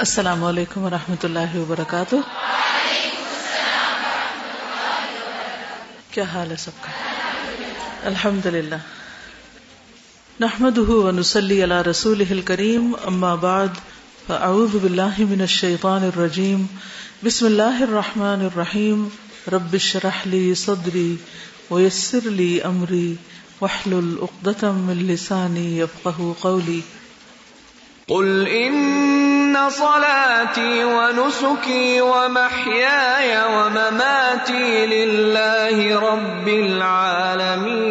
السلام علیکم ورحمۃ اللہ وبرکاتہ۔ کیا حال ہے سب کا؟ الحمد للہ نحمد ونسلی علی رسول کریم اما بعد، فاعوذ باللہ من الشیطان الرجیم۔ بسم اللہ الرحمن الرحیم۔ رب اشرح لی صدری ویسر لی امری۔ واحلل عقدة من لسانی يفقهوا قولی۔ قل ان ان صلاتي ونسكي ومحياي ومماتي لله رب العالمين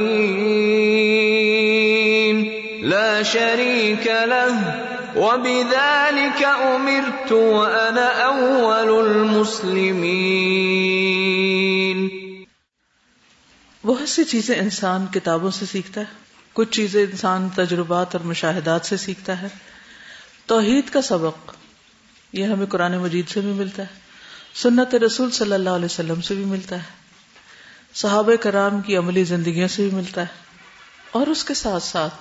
لا شريك له وبذلك امرت وانا اول المسلمين بہت سی چیزیں انسان کتابوں سے سیکھتا ہے، کچھ چیزیں انسان تجربات اور مشاہدات سے سیکھتا ہے۔ توحید کا سبق، یہ ہمیں قرآن مجید سے بھی ملتا ہے، سنت رسول صلی اللہ علیہ وسلم سے بھی ملتا ہے، صحابہ کرام کی عملی زندگیوں سے بھی ملتا ہے، اور اس کے ساتھ ساتھ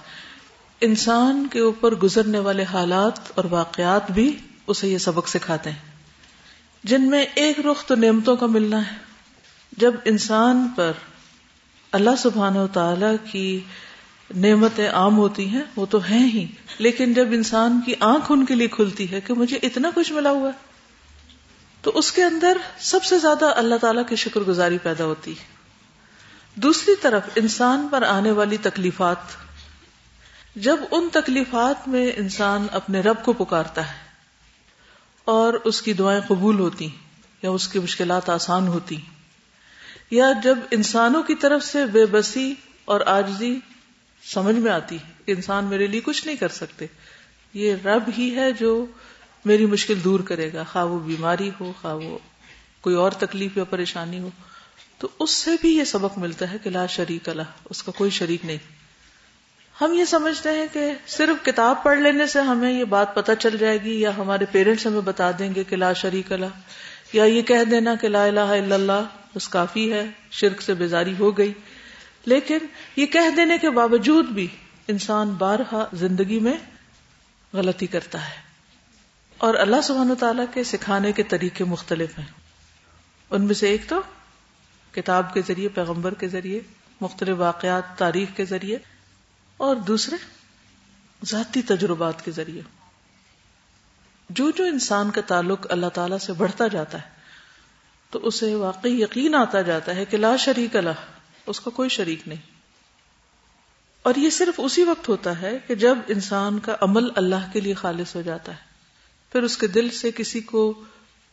انسان کے اوپر گزرنے والے حالات اور واقعات بھی اسے یہ سبق سکھاتے ہیں۔ جن میں ایک رخ تو نعمتوں کا ملنا ہے۔ جب انسان پر اللہ سبحانہ و تعالی کی نعمتیں عام ہوتی ہیں، وہ تو ہیں ہی۔ لیکن جب انسان کی آنکھ ان کے لیے کھلتی ہے کہ مجھے اتنا کچھ ملا ہوا ہے، تو اس کے اندر سب سے زیادہ اللہ تعالی کی شکر گزاری پیدا ہوتی ہے۔ دوسری طرف انسان پر آنے والی تکلیفات، جب ان تکلیفات میں انسان اپنے رب کو پکارتا ہے اور اس کی دعائیں قبول ہوتی یا اس کی مشکلات آسان ہوتی یا جب انسانوں کی طرف سے بے بسی اور آجزی سمجھ میں آتی ہے انسان میرے لیے کچھ نہیں کر سکتے۔ یہ رب ہی ہے جو میری مشکل دور کرے گا۔ خواہ وہ بیماری ہو، خواہ وہ کوئی اور تکلیف یا پریشانی ہو۔ تو اس سے بھی یہ سبق ملتا ہے کہ لا شریک اللہ اس کا کوئی شریک نہیں۔ ہم یہ سمجھتے ہیں کہ صرف کتاب پڑھ لینے سے ہمیں یہ بات پتہ چل جائے گی یا ہمارے پیرنٹس ہمیں بتا دیں گے کہ لا شریک اللہ یا یہ کہہ دینا کہ لا الہ الا اللہ، بس کافی ہے، شرک سے بیزاری ہو گئی۔ لیکن یہ کہہ دینے کے باوجود بھی انسان بارہا زندگی میں غلطی کرتا ہے۔ اور اللہ سبحانہ تعالیٰ کے سکھانے کے طریقے مختلف ہیں۔ ان میں سے ایک تو کتاب کے ذریعے، پیغمبر کے ذریعے، مختلف واقعات، تاریخ کے ذریعے، اور دوسرے ذاتی تجربات کے ذریعے۔ جو جو انسان کا تعلق اللہ تعالی سے بڑھتا جاتا ہے، تو اسے واقعی یقین آتا جاتا ہے کہ لا شریک اللہ اس کا کوئی شریک نہیں۔ اور یہ صرف اسی وقت ہوتا ہے کہ جب انسان کا عمل اللہ کے لیے خالص ہو جاتا ہے، پھر اس کے دل سے کسی کو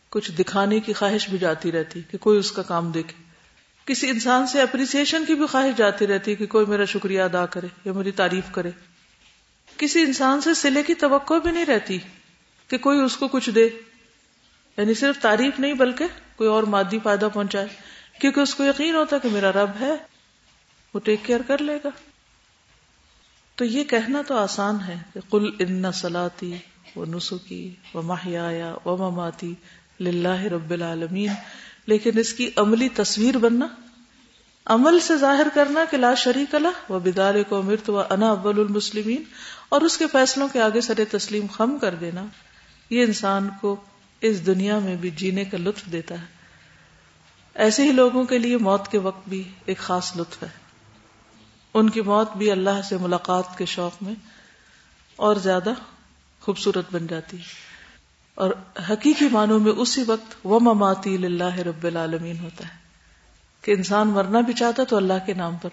کچھ دکھانے کی خواہش بھی جاتی رہتی کہ کوئی اس کا کام دیکھے۔ کسی انسان سے اپریسیشن کی بھی خواہش جاتی رہتی کہ کوئی میرا شکریہ ادا کرے یا میری تعریف کرے۔ کسی انسان سے سلے کی توقع بھی نہیں رہتی کہ کوئی اس کو کچھ دے۔ یعنی صرف تعریف نہیں بلکہ کوئی اور مادی فائدہ پہنچائے۔ کیونکہ اس کو یقین ہوتا کہ میرا رب ہے، وہ ٹیک کیئر کر لے گا۔ تو یہ کہنا تو آسان ہے کہ کل ان سلاتی و نسخی و ماہیا و مماتی لاہ رب العالمین۔ لیکن اس کی عملی تصویر بننا، عمل سے ظاہر کرنا کہ لا شریک اللہ و بدار کو امرت و انا اول المسلمین۔ اور اس کے فیصلوں کے آگے سر تسلیم خم کر دینا، یہ انسان کو اس دنیا میں بھی جینے کا لطف دیتا ہے۔ ایسے ہی لوگوں کے لیے موت کے وقت بھی ایک خاص لطف ہے۔ ان کی موت بھی اللہ سے ملاقات کے شوق میں اور زیادہ خوبصورت بن جاتی ہے۔ اور حقیقی معنوں میں اسی وقت وہ مماتی اللہ رب العالمین ہوتا ہے۔ کہ انسان مرنا بھی چاہتا تو اللہ کے نام پر۔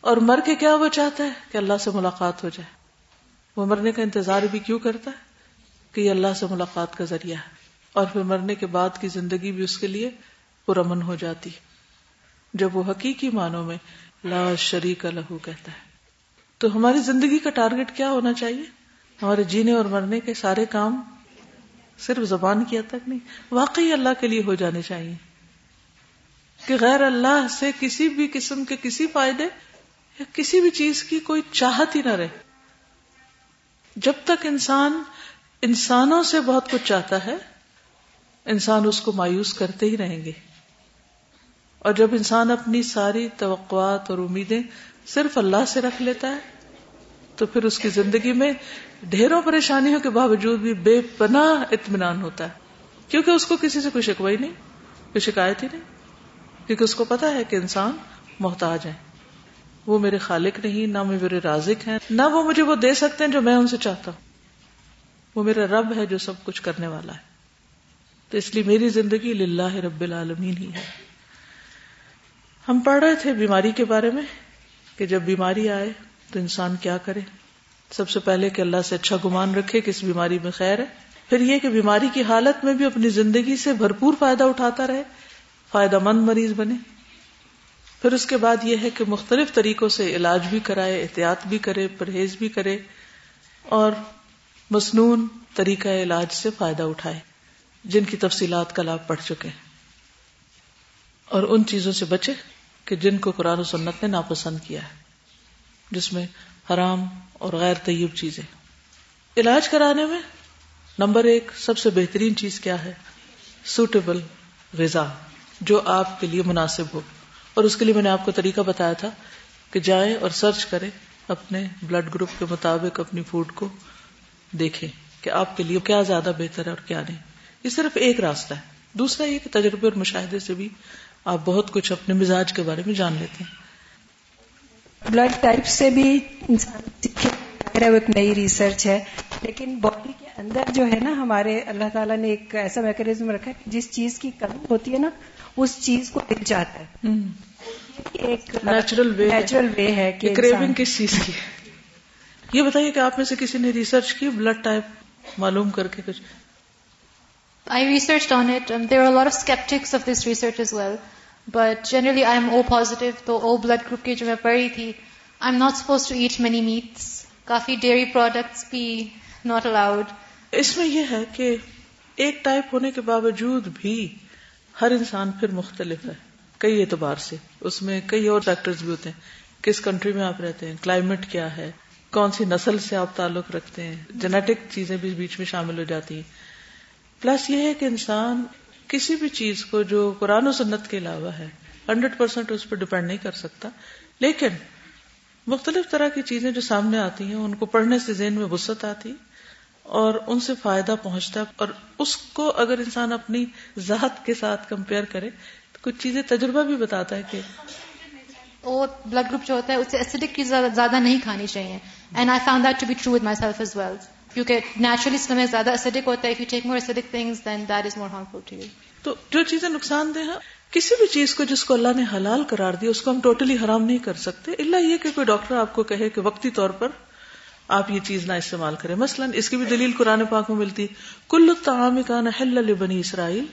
اور مر کے کیا وہ چاہتا ہے؟ کہ اللہ سے ملاقات ہو جائے۔ وہ مرنے کا انتظار بھی کیوں کرتا ہے؟ کہ یہ اللہ سے ملاقات کا ذریعہ ہے۔ اور پھر مرنے کے بعد کی زندگی بھی اس کے لیے پرامن ہو جاتی جب وہ حقیقی معنوں میں لا شریک لہو کہتا ہے۔ تو ہماری زندگی کا ٹارگٹ کیا ہونا چاہیے؟ ہمارے جینے اور مرنے کے سارے کام صرف زبان کی حد تک نہیں، واقعی اللہ کے لیے ہو جانے چاہیے۔ کہ غیر اللہ سے کسی بھی قسم کے کسی فائدے یا کسی بھی چیز کی کوئی چاہت ہی نہ رہے۔ جب تک انسان انسانوں سے بہت کچھ چاہتا ہے، انسان اس کو مایوس کرتے ہی رہیں گے۔ اور جب انسان اپنی ساری توقعات اور امیدیں صرف اللہ سے رکھ لیتا ہے، تو پھر اس کی زندگی میں ڈھیروں پریشانیوں کے باوجود بھی بے پناہ اطمینان ہوتا ہے۔ کیونکہ اس کو کسی سے کوئی شکوا ہی نہیں، کوئی شکایت ہی نہیں، کیونکہ اس کو پتا ہے کہ انسان محتاج ہے۔ وہ میرے خالق نہیں، نہ میرے رازق ہیں، نہ وہ مجھے وہ دے سکتے ہیں جو میں ان سے چاہتا ہوں۔ وہ میرا رب ہے جو سب کچھ کرنے والا ہے۔ تو اس لیے میری زندگی للہ رب العالمین ہی ہے۔ ہم پڑھ رہے تھے بیماری کے بارے میں کہ جب بیماری آئے تو انسان کیا کرے؟ سب سے پہلے کہ اللہ سے اچھا گمان رکھے کہ اس بیماری میں خیر ہے۔ پھر یہ کہ بیماری کی حالت میں بھی اپنی زندگی سے بھرپور فائدہ اٹھاتا رہے، فائدہ مند مریض بنے۔ پھر اس کے بعد یہ ہے کہ مختلف طریقوں سے علاج بھی کرائے، احتیاط بھی کرے، پرہیز بھی کرے اور مصنون طریقہ علاج سے فائدہ اٹھائے، جن کی تفصیلات کل آپ پڑھ چکے ہیں۔ اور ان چیزوں سے بچے۔ کہ جن کو قرآن و سنت نے ناپسند کیا ہے، جس میں حرام اور غیر طیب چیزیں۔ علاج کرانے میں نمبر ایک سب سے بہترین چیز کیا ہے؟ سوٹیبل غذا، جو آپ کے لیے مناسب ہو۔ اور اس کے لیے میں نے آپ کو طریقہ بتایا تھا کہ جائیں اور سرچ کریں اپنے بلڈ گروپ کے مطابق اپنی فوڈ کو دیکھیں کہ آپ کے لیے کیا زیادہ بہتر ہے اور کیا نہیں۔ یہ صرف ایک راستہ ہے۔ دوسرا یہ کہ تجربے اور مشاہدے سے بھی آپ بہت کچھ اپنے مزاج کے بارے میں جان لیتے ہیں۔ بلڈ ٹائپ سے بھی انسان ایک نئی ریسرچ ہے لیکن باڈی کے اندر جو ہے نا ہمارے اللہ تعالیٰ نے ایک ایسا میکنیزم رکھا ہے جس چیز کی کمی ہوتی ہے نا اس چیز کو دل چاہتا ہے۔ ایک نیچرل وے نیچرل وے ہے کہ کس چیز کی یہ بتائیے کہ آپ میں سے کسی نے ریسرچ کی بلڈ ٹائپ؟ معلوم کر کے کچھ۔ I researched on it. Um, there are a lot of skeptics of this research as well. But generally I am O positive, تو O blood group کی جو میں پڑھی تھی I'm not supposed to eat many meats. کافی dairy products بھی not allowed. اس میں یہ ہے کہ ایک ٹائپ ہونے کے باوجود بھی ہر انسان پھر مختلف ہے کئی اعتبار سے اس میں کئی اور فیکٹرز بھی ہوتے ہیں کس کنٹری میں آپ رہتے ہیں کلائمیٹ کیا ہے کون سی نسل سے آپ تعلق رکھتے ہیں جینیٹک چیزیں بھی بیچ میں شامل ہو جاتی ہیں پلس یہ ہے کہ انسان کسی بھی چیز کو جو قرآن و سنت کے علاوہ ہے، ہنڈریڈ پرسینٹ اس پہ ڈپینڈ نہیں کر سکتا۔ لیکن مختلف طرح کی چیزیں جو سامنے آتی ہیں، ان کو پڑھنے سے ذہن میں وسط آتی اور ان سے فائدہ پہنچتا ہے۔ اور اس کو اگر انسان اپنی ذات کے ساتھ کمپیئر کرے، تو کچھ چیزیں تجربہ بھی بتاتا ہے کہ وہ بلڈ گروپ جو ہوتا ہے، اسے ایسیڈک چیز زیادہ نہیں کھانی چاہیے۔ And I found that to be true with my self as well کیونکہ نیچرلی اس زیادہ ایسیڈک ہوتا ہے. If you take more acidic things then that is more harmful to you تو جو چیزیں نقصان دہ ہیں، کسی بھی چیز کو جس کو اللہ نے حلال قرار دیا، اس کو ہم ٹوٹلی totally حرام نہیں کر سکتے. اللہ یہ کہ کوئی ڈاکٹر آپ کو کہے کہ وقتی طور پر آپ یہ چیز نہ استعمال کریں. مثلا اس کی بھی دلیل قرآن پاک میں ملتی، کل الطعام کان حل لبنی اسرائیل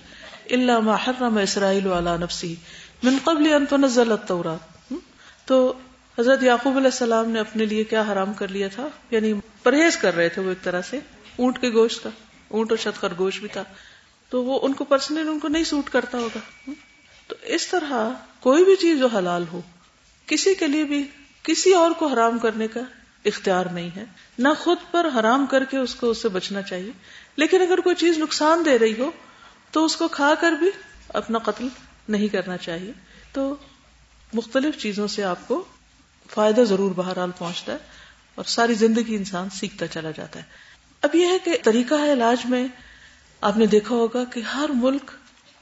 الا ما حرم اسرائیل على نفسه من قبل ان تنزل التوراۃ تو حضرت یعقوب علیہ السلام نے اپنے لیے کیا حرام کر لیا تھا؟ یعنی پرہیز کر رہے تھے وہ ایک طرح سے۔ اونٹ کے گوشت کا اونٹ اور شت خرگوش بھی تھا۔ تو وہ ان کو پرسنل ان کو نہیں سوٹ کرتا ہوگا۔ تو اس طرح کوئی بھی چیز جو حلال ہو، کسی کے لیے بھی کسی اور کو حرام کرنے کا اختیار نہیں ہے۔ نہ خود پر حرام کر کے اس کو اس سے بچنا چاہیے۔ لیکن اگر کوئی چیز نقصان دے رہی ہو، تو اس کو کھا کر بھی اپنا قتل نہیں کرنا چاہیے۔ تو مختلف چیزوں سے آپ کو فائدہ ضرور بہرحال پہنچتا ہے اور ساری زندگی انسان سیکھتا چلا جاتا ہے۔ اب یہ ہے کہ طریقہ ہے علاج میں، آپ نے دیکھا ہوگا کہ ہر ملک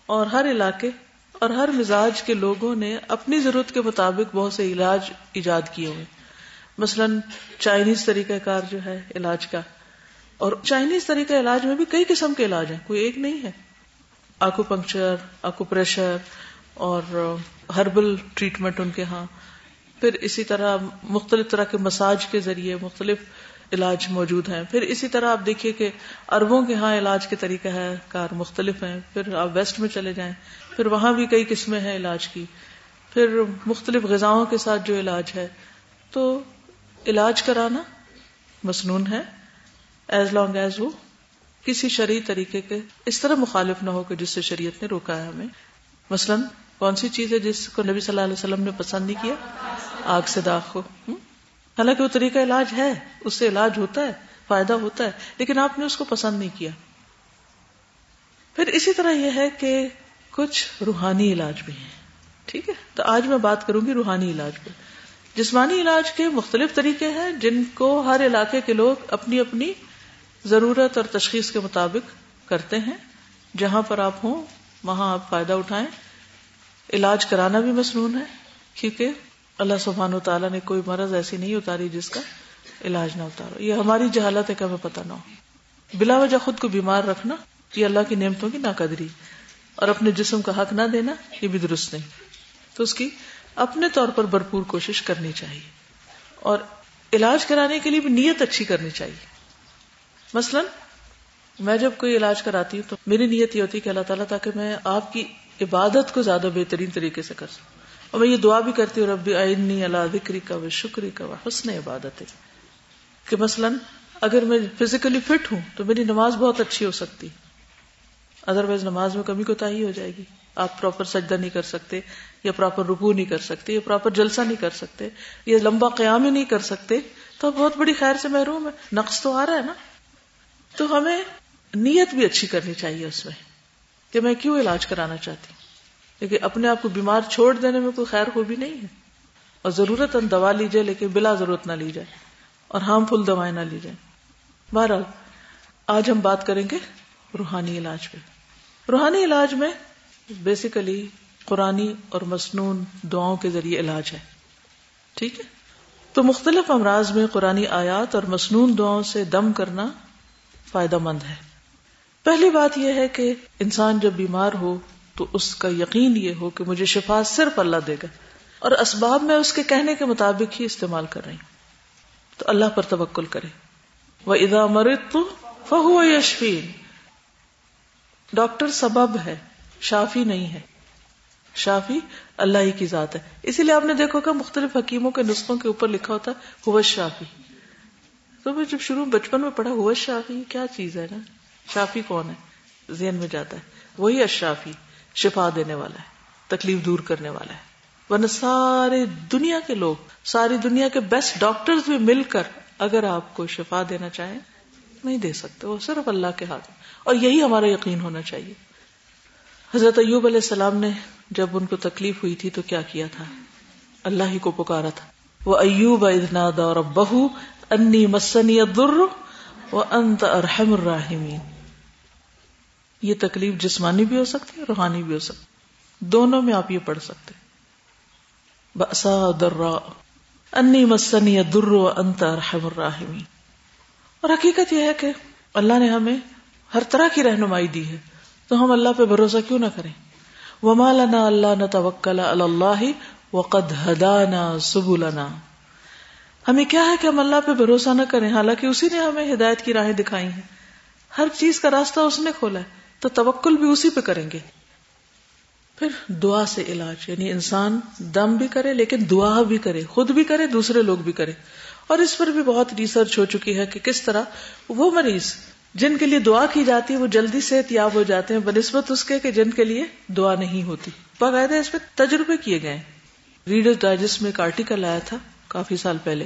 اور ہر علاقے اور ہر مزاج کے لوگوں نے اپنی ضرورت کے مطابق بہت سے علاج ایجاد کیے ہوئے۔ مثلا چائنیز طریقہ کار جو ہے علاج کا، اور چائنیز طریقہ علاج میں بھی کئی قسم کے علاج ہیں، کوئی ایک نہیں ہے۔ آکو پنکچر آکو پریشر اور ہربل ٹریٹمنٹ ان کے ہاں۔ پھر اسی طرح مختلف طرح کے مساج کے ذریعے مختلف علاج موجود ہیں۔ پھر اسی طرح آپ دیکھیے کہ اربوں کے ہاں علاج کے طریقہ ہے، کار مختلف ہیں۔ پھر آپ ویسٹ میں چلے جائیں، پھر وہاں بھی کئی قسمیں ہیں علاج کی۔ پھر مختلف غذاؤں کے ساتھ جو علاج ہے، تو علاج کرانا مصنون ہے۔ ایز لانگ ایز وہ کسی شرعی طریقے کے، اس طرح مخالف نہ ہو کہ جس سے شریعت نے روکا ہے ہمیں۔ مثلاً کون سی چیز ہے جس کو نبی صلی اللہ علیہ وسلم نے پسند نہیں کیا؟ آگ سے داغ کو حالانکہ وہ طریقہ علاج ہے، اس سے علاج ہوتا ہے، فائدہ ہوتا ہے، لیکن آپ نے اس کو پسند نہیں کیا۔ پھر اسی طرح یہ ہے کہ کچھ روحانی علاج بھی ہیں۔ ٹھیک ہے؟ تو آج میں بات کروں گی روحانی علاج پہ جسمانی علاج کے مختلف طریقے ہیں جن کو ہر علاقے کے لوگ اپنی اپنی ضرورت اور تشخیص کے مطابق کرتے ہیں۔ جہاں پر آپ ہوں، وہاں آپ فائدہ اٹھائیں۔ علاج کرانا بھی مصنون ہے، کیونکہ اللہ سبحان و تعالیٰ نے کوئی مرض ایسی نہیں اتاری جس کا علاج نہ اتارو۔ یہ ہماری جہالت ہے کہ ہمیں پتہ نہ ہو۔ بلا وجہ خود کو بیمار رکھنا، یہ اللہ کی نعمتوں کی ناقدری۔ اور اپنے جسم کا حق نہ دینا، یہ بھی درست نہیں۔ تو اس کی اپنے طور پر بھرپور کوشش کرنی چاہیے۔ اور علاج کرانے کے لیے بھی نیت اچھی کرنی چاہیے۔ مثلا، میں جب کوئی علاج کراتی ہوں تو میری نیت یہ ہوتی ہے کہ اللہ تعالیٰ تاکہ میں آپ کی عبادت کو زیادہ بہترین طریقے سے کر سکوں۔ اور میں یہ دعا بھی کرتی ہوں، ربی آئنی اللہ ذکری کا و شکری کا و حسن عبادت ہے کہ مثلا اگر میں فزیکلی فٹ ہوں تو میری نماز بہت اچھی ہو سکتی۔ ادر وائز نماز میں کمی کوتا ہی ہو جائے گی۔ آپ پراپر سجدہ نہیں کر سکتے، یا پراپر رکو نہیں کر سکتے، یا پراپر جلسہ نہیں کر سکتے، یا لمبا قیام ہی نہیں کر سکتے۔ تو بہت بڑی خیر سے محروم ہے نقص تو آ رہا ہے نا۔ تو ہمیں نیت بھی اچھی کرنی چاہیے اس میں۔ کہ میں کیوں علاج کرانا چاہتی ہوں؟ لیکن اپنے آپ کو بیمار چھوڑ دینے میں کوئی خیر خوبی نہیں ہے۔ اور ضرورت دوا لی جائے، لیکن بلا ضرورت نہ لی جائے۔ اور ہارم فل دوائیں نہ لی جائیں۔ بہرحال، آج ہم بات کریں گے روحانی علاج پہ۔ روحانی علاج میں بیسیکلی قرآنی اور مصنون دعاؤں کے ذریعے علاج ہے۔ ٹھیک ہے؟ تو مختلف امراض میں قرآن آیات اور مصنون دعاؤں سے دم کرنا فائدہ مند ہے۔ پہلی بات یہ ہے کہ انسان جب بیمار ہو تو اس کا یقین یہ ہو کہ مجھے شفا صرف اللہ دے گا۔ اور اسباب میں اس کے کہنے کے مطابق ہی استعمال کر رہی ہوں۔ تو اللہ پر توکل کرے۔ وہ ادا مرد تو فہو یشفین ڈاکٹر سبب ہے، شافی نہیں ہے۔ شافی اللہ ہی کی ذات ہے۔ اسی لیے آپ نے دیکھو کہ مختلف حکیموں کے نسخوں کے اوپر لکھا ہوتا ہے ہوش شافی تو میں جب شروع بچپن میں پڑھا ہوش شافی کیا چیز ہے نا؟ شافی کون ہے؟ ذہن میں جاتا ہے۔ وہی اشافی شفا دینے والا ہے، تکلیف دور کرنے والا ہے۔ ورنہ سارے دنیا کے لوگ، ساری دنیا کے بیسٹ ڈاکٹر بھی مل کر اگر آپ کو شفا دینا چاہیں، نہیں دے سکتے۔ وہ صرف اللہ کے ہاتھ اور یہی ہمارا یقین ہونا چاہیے۔ حضرت ایوب علیہ السلام نے جب ان کو تکلیف ہوئی تھی تو کیا کیا تھا؟ اللہ ہی کو پکارا تھا۔ وہ ایوب ادنا دور بہو انی مسنی در وہ انت ارحم الراحمین۔ یہ تکلیف جسمانی بھی ہو سکتی ہے روحانی بھی ہو سکتی دونوں میں آپ یہ پڑھ سکتے بسا درا انی مسنی در انت ارحم الراحمین اور حقیقت یہ ہے کہ اللہ نے ہمیں ہر طرح کی رہنمائی دی ہے۔ تو ہم اللہ پہ بھروسہ کیوں نہ کریں؟ وما لنا اللہ نہ توکل اللہ وقد ہدانا سبلنا۔ ہمیں کیا ہے کہ ہم اللہ پہ بھروسہ نہ کریں؟ حالانکہ اسی نے ہمیں ہدایت کی راہیں دکھائی ہیں۔ ہر چیز کا راستہ اس نے کھولا ہے۔ تو توکل بھی اسی پہ کریں گے۔ پھر دعا سے علاج یعنی انسان دم بھی کرے لیکن دعا بھی کرے، خود بھی کرے، دوسرے لوگ بھی کرے۔ اور اس پر بھی بہت ریسرچ ہو چکی ہے کہ کس طرح وہ مریض جن کے لیے دعا کی جاتی ہے، وہ جلدی صحت یاب ہو جاتے ہیں، بنسبت اس کے کہ جن کے لیے دعا نہیں ہوتی۔ باقاعدہ اس پہ تجربے کیے گئے۔ ریڈر ڈائجسٹ میں ایک آرٹیکل آیا تھا کافی سال پہلے۔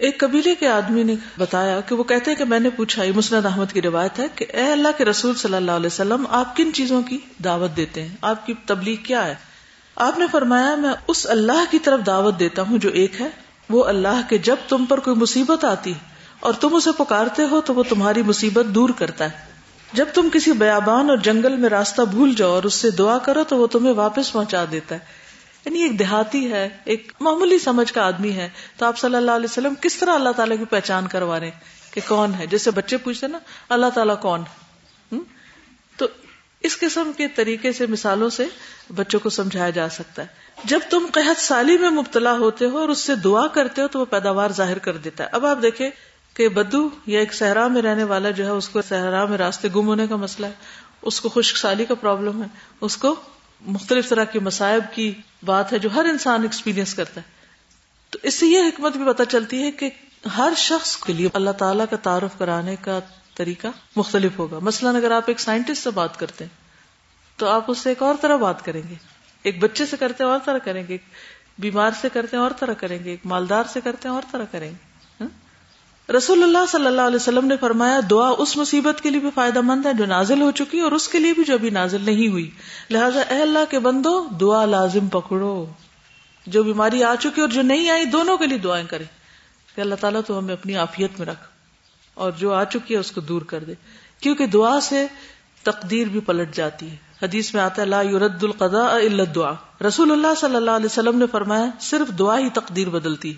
ایک قبیلے کے آدمی نے بتایا کہ وہ کہتے ہیں کہ میں نے پوچھا، یہ مسند احمد کی روایت ہے کہ اے اللہ کے رسول صلی اللہ علیہ وسلم، آپ کن چیزوں کی دعوت دیتے ہیں؟ آپ کی تبلیغ کیا ہے؟ آپ نے فرمایا، میں اس اللہ کی طرف دعوت دیتا ہوں جو ایک ہے، وہ اللہ کے جب تم پر کوئی مصیبت آتی اور تم اسے پکارتے ہو تو وہ تمہاری مصیبت دور کرتا ہے۔ جب تم کسی بیابان اور جنگل میں راستہ بھول جاؤ اور اس سے دعا کرو تو وہ تمہیں واپس پہنچا دیتا ہے۔ یعنی ایک دیہاتی ہے، ایک معمولی سمجھ کا آدمی ہے۔ تو آپ صلی اللہ علیہ وسلم کس طرح اللہ تعالیٰ کی پہچان کروا رہے ہیں کہ کون ہے؟ جیسے بچے پوچھتے نا، اللہ تعالیٰ کون ہے؟ تو اس قسم کے طریقے سے، مثالوں سے بچوں کو سمجھایا جا سکتا ہے۔ جب تم قحط سالی میں مبتلا ہوتے ہو اور اس سے دعا کرتے ہو، تو وہ پیداوار ظاہر کر دیتا ہے۔ اب آپ دیکھیں کہ بدو یا ایک صحرا میں رہنے والا جو ہے، اس کو صحرا میں راستے گم ہونے کا مسئلہ ہے۔ اس کو خشک سالی کا پرابلم ہے۔ اس کو مختلف طرح کے مسائب کی بات ہے جو ہر انسان ایکسپیرینس کرتا ہے۔ تو اس سے یہ حکمت بھی پتہ چلتی ہے کہ ہر شخص کے لیے اللہ تعالیٰ کا تعارف کرانے کا طریقہ مختلف ہوگا۔ مثلاً اگر آپ ایک سائنٹسٹ سے بات کرتے ہیں، تو آپ اس سے ایک اور طرح بات کریں گے۔ ایک بچے سے کرتے ہیں اور طرح کریں گے، ایک بیمار سے کرتے ہیں اور طرح کریں گے، ایک مالدار سے کرتے ہیں اور طرح کریں گے۔ رسول اللہ صلی اللہ علیہ وسلم نے فرمایا، دعا اس مصیبت کے لیے بھی فائدہ مند ہے جو نازل ہو چکی اور اس کے لیے بھی جو ابھی نازل نہیں ہوئی۔ لہٰذا اے اللہ کے بندو، دعا لازم پکڑو۔ جو بیماری آ چکی اور جو نہیں آئی، دونوں کے لیے دعائیں کریں۔ کہ اللہ تعالیٰ تو ہمیں اپنی آفیت میں رکھ اور جو آ چکی ہے اس کو دور کر دے۔ کیونکہ دعا سے تقدیر بھی پلٹ جاتی ہے۔ حدیث میں آتا ہے، لا يرد القضاء الا الدعاء۔ رسول اللہ صلی اللہ علیہ وسلم نے فرمایا، صرف دعا ہی تقدیر بدلتی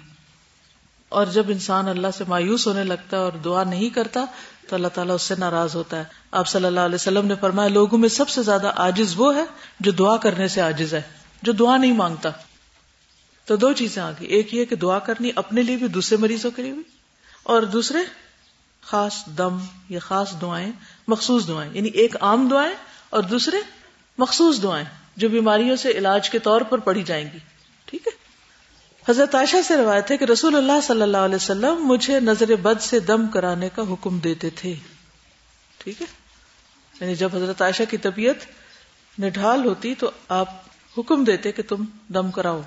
اور جب انسان اللہ سے مایوس ہونے لگتا ہے اور دعا نہیں کرتا، تو اللہ تعالیٰ اس سے ناراض ہوتا ہے۔ آپ صلی اللہ علیہ وسلم نے فرمایا، لوگوں میں سب سے زیادہ آجز وہ ہے جو دعا کرنے سے آجز ہے، جو دعا نہیں مانگتا۔ تو دو چیزیں آ گئی ایک یہ کہ دعا کرنی اپنے لیے بھی، دوسرے مریضوں کے لیے بھی، اور دوسرے خاص دم یا خاص دعائیں، مخصوص دعائیں۔ یعنی ایک عام دعائیں اور دوسرے مخصوص دعائیں جو بیماریوں سے علاج کے طور پر پڑھی جائیں گی۔ حضرت عائشہ سے روایت ہے کہ رسول اللہ صلی اللہ علیہ وسلم مجھے نظر بد سے دم کرانے کا حکم دیتے تھے۔ ٹھیک ہے؟ یعنی جب حضرت عائشہ کی طبیعت نڈھال ہوتی تو آپ حکم دیتے کہ تم دم کراؤ۔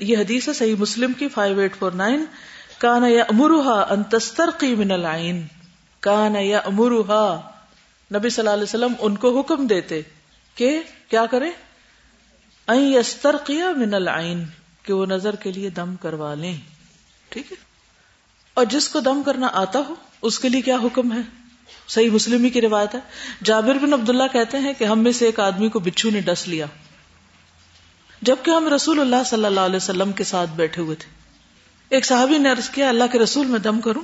یہ حدیث ہے صحیح مسلم کی فائیو ایٹ فور نائن کانا یا امروہا انتسترقی من العین۔ کانا یا امروہا نبی صلی اللہ علیہ وسلم ان کو حکم دیتے کہ کیا کرے؟ یسترقی من العین۔ کہ وہ نظر کے لیے دم کروا لیں۔ ٹھیک ہے؟ اور جس کو دم کرنا آتا ہو، اس کے لیے کیا حکم ہے؟ صحیح مسلم ہی کی روایت ہے۔ جابر بن عبداللہ کہتے ہیں کہ ہم میں سے ایک آدمی کو بچھو نے ڈس لیا۔ جبکہ ہم رسول اللہ صلی اللہ علیہ وسلم کے ساتھ بیٹھے ہوئے تھے۔ ایک صحابی نے عرض کیا، اللہ کے رسول میں دم کروں۔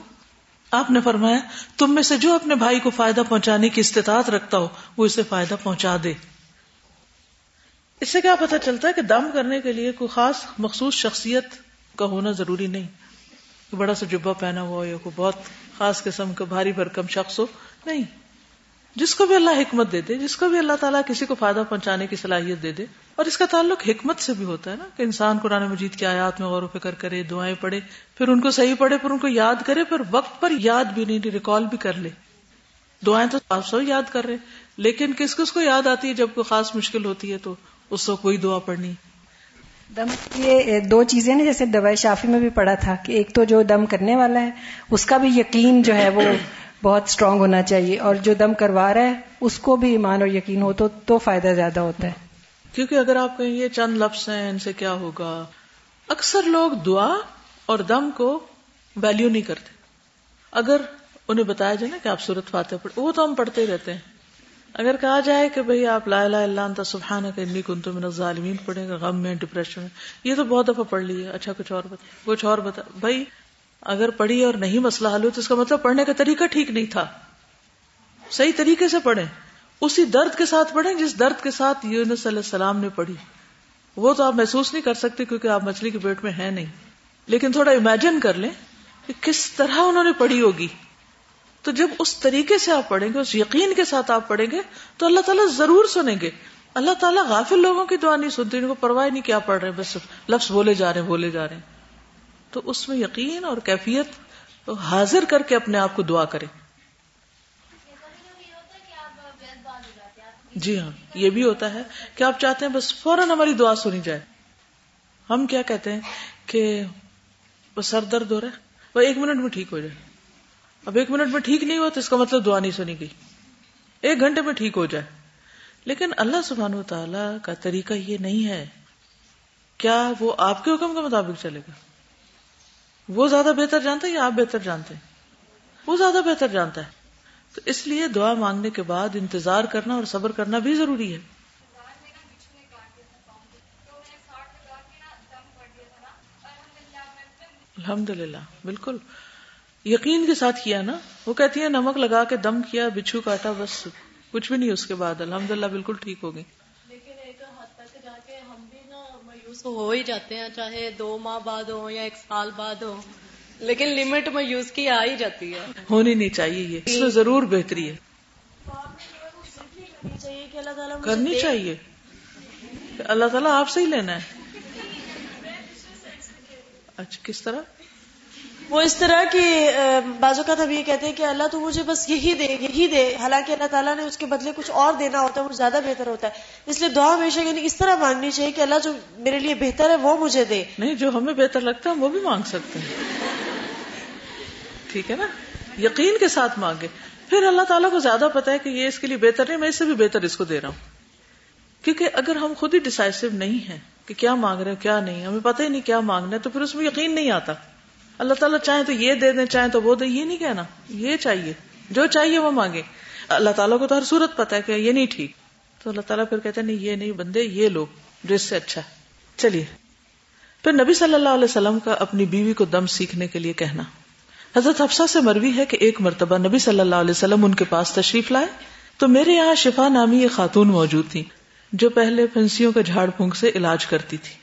آپ نے فرمایا، تم میں سے جو اپنے بھائی کو فائدہ پہنچانے کی استطاعت رکھتا ہو، وہ اسے فائدہ پہنچا دے۔ اس سے کیا پتا چلتا ہے کہ دم کرنے کے لیے کوئی خاص مخصوص شخصیت کا ہونا ضروری نہیں بڑا سا جبا پہنا ہوا یا کوئی بہت خاص قسم کا بھاری بھرکم شخص ہو، نہیں۔ جس کو بھی اللہ حکمت دے دے، جس کو بھی اللہ تعالیٰ کسی کو فائدہ پہنچانے کی صلاحیت دے دے۔ اور اس کا تعلق حکمت سے بھی ہوتا ہے نا کہ انسان قرآن مجید کی آیات میں غور و فکر کرے، دعائیں پڑھے، پھر ان کو صحیح پڑھے، پھر ان کو یاد کرے، پھر وقت پر یاد بھی نہیں، ریکال بھی کر لے۔ دعائیں تو آپ سو یاد کر رہے، لیکن کس کس کو یاد آتی ہے جب کوئی خاص مشکل ہوتی ہے تو؟ اس کو کوئی دعا پڑھنی۔ دم یہ دو چیزیں نا جیسے دوائی شافی میں بھی پڑا تھا کہ ایک تو جو دم کرنے والا ہے اس کا بھی یقین جو ہے وہ بہت اسٹرانگ ہونا چاہیے اور جو دم کروا رہا ہے اس کو بھی ایمان اور یقین ہو تو تو فائدہ زیادہ ہوتا ہے۔ کیونکہ اگر آپ کہیں یہ چند لفظ ہیں ان سے کیا ہوگا؟ اکثر لوگ دعا اور دم کو ویلیو نہیں کرتے۔ اگر انہیں بتایا جائے نا کہ آپ صورت فاتح پڑھ وہ تو ہم پڑھتے رہتے ہیں۔ اگر کہا جائے کہ بھئی آپ لا الہ الا انت سبحانک انی کنت من الظالمین پڑھیں گے، غم میں ڈپریشن میں، یہ تو بہت دفعہ پڑھ لی ہے۔ اچھا کچھ اور بتا، کچھ اور بتا۔ بھائی اگر پڑھی اور نہیں مسئلہ حل ہو، تو اس کا مطلب پڑھنے کا طریقہ ٹھیک نہیں تھا۔ صحیح طریقے سے پڑھیں۔ اسی درد کے ساتھ پڑھیں جس درد کے ساتھ یونس علیہ السلام نے پڑھی۔ وہ تو آپ محسوس نہیں کر سکتے کیونکہ آپ مچھلی کے پیٹ میں ہیں نہیں۔ لیکن تھوڑا امیجن کر لیں کہ کس طرح انہوں نے پڑھی ہوگی۔ تو جب اس طریقے سے آپ پڑھیں گے، اس یقین کے ساتھ آپ پڑھیں گے، تو اللہ تعالیٰ ضرور سنیں گے۔ اللہ تعالیٰ غافل لوگوں کی دعا نہیں سنتی ان کو پرواہ نہیں کیا پڑھ رہے بس لفظ بولے جا رہے ہیں، بولے جا رہے ہیں۔ تو اس میں یقین اور کیفیت حاضر کر کے اپنے آپ کو دعا کریں۔ جی ہاں یہ بھی ہوتا ہے کہ آپ چاہتے ہیں بس فوراً ہماری دعا سنی جائے۔ ہم کیا کہتے ہیں کہ وہ سر درد ہو رہا ہے، وہ ایک منٹ میں ٹھیک ہو جائے۔ اب ایک منٹ میں ٹھیک نہیں ہوا تو اس کا مطلب دعا نہیں سنی گئی۔ ایک گھنٹے میں ٹھیک ہو جائے۔ لیکن اللہ سبحان و تعالی کا طریقہ یہ نہیں ہے۔ کیا وہ آپ کے حکم کے مطابق چلے گا؟ وہ زیادہ بہتر جانتا ہے یا آپ بہتر جانتے ہیں؟ وہ زیادہ بہتر جانتا ہے۔ تو اس لیے دعا مانگنے کے بعد انتظار کرنا اور صبر کرنا بھی ضروری ہے۔ الحمد للہ بالکل۔ یقین کے ساتھ کیا نا؟ وہ کہتی ہے نمک لگا کے دم کیا بچھو کاٹا بس کچھ بھی نہیں اس کے بعد الحمد للہ بالکل ٹھیک ہو گئی۔ مایوس ہو ہی جاتے ہیں چاہے دو ماہ بعد ہو یا ایک سال بعد ہو لیکن لمٹ مایوس کی آ ہی جاتی ہے۔ ہونی نہیں چاہیے یہ۔ اس میں ضرور بہتری ہے۔ کرنی چاہیے۔ اللہ تعالیٰ آپ سے ہی لینا ہے۔ اچھا کس طرح؟ وہ اس طرح کی بعض اوقات ہم یہ کہتے ہیں کہ اللہ تو مجھے بس یہی دے یہی دے۔ حالانکہ اللہ تعالیٰ نے اس کے بدلے کچھ اور دینا ہوتا ہے، وہ زیادہ بہتر ہوتا ہے۔ اس لیے دعا ہمیشہ یعنی اس طرح مانگنی چاہیے کہ اللہ جو میرے لیے بہتر ہے وہ مجھے دے۔ نہیں، جو ہمیں بہتر لگتا ہے وہ بھی مانگ سکتے ہیں۔ ٹھیک ہے نا؟ یقین کے ساتھ مانگے۔ پھر اللہ تعالیٰ کو زیادہ پتا ہے کہ یہ اس کے لیے بہتر نہیں، میں اس سے بھی بہتر اس کو دے رہا ہوں۔ کیونکہ اگر ہم خود ہی ڈسائسو نہیں ہیں کہ کیا مانگ رہے ہو کیا نہیں، ہمیں پتہ ہی نہیں کیا مانگنا ہے، تو پھر اس میں یقین نہیں آتا۔ اللہ تعالیٰ چاہے تو یہ دے دیں چاہے تو وہ دے یہ نہیں کہنا، یہ چاہیے۔ جو چاہیے وہ مانگے۔ اللہ تعالیٰ کو تو ہر صورت پتا ہے کہ یہ نہیں ٹھیک۔ تو اللہ تعالیٰ پھر کہتے ہیں، نہیں، یہ نہیں بندے، یہ لوگ جو اس سے اچھا ہے۔ چلیے۔ پھر نبی صلی اللہ علیہ وسلم کا اپنی بیوی کو دم سیکھنے کے لیے کہنا۔ حضرت حفصہ سے مروی ہے کہ ایک مرتبہ نبی صلی اللہ علیہ وسلم ان کے پاس تشریف لائے۔ تو میرے یہاں شفا نامی ایک خاتون موجود تھی جو پہلے پھنسیوں کا جھاڑ پھونک سے علاج کرتی تھی۔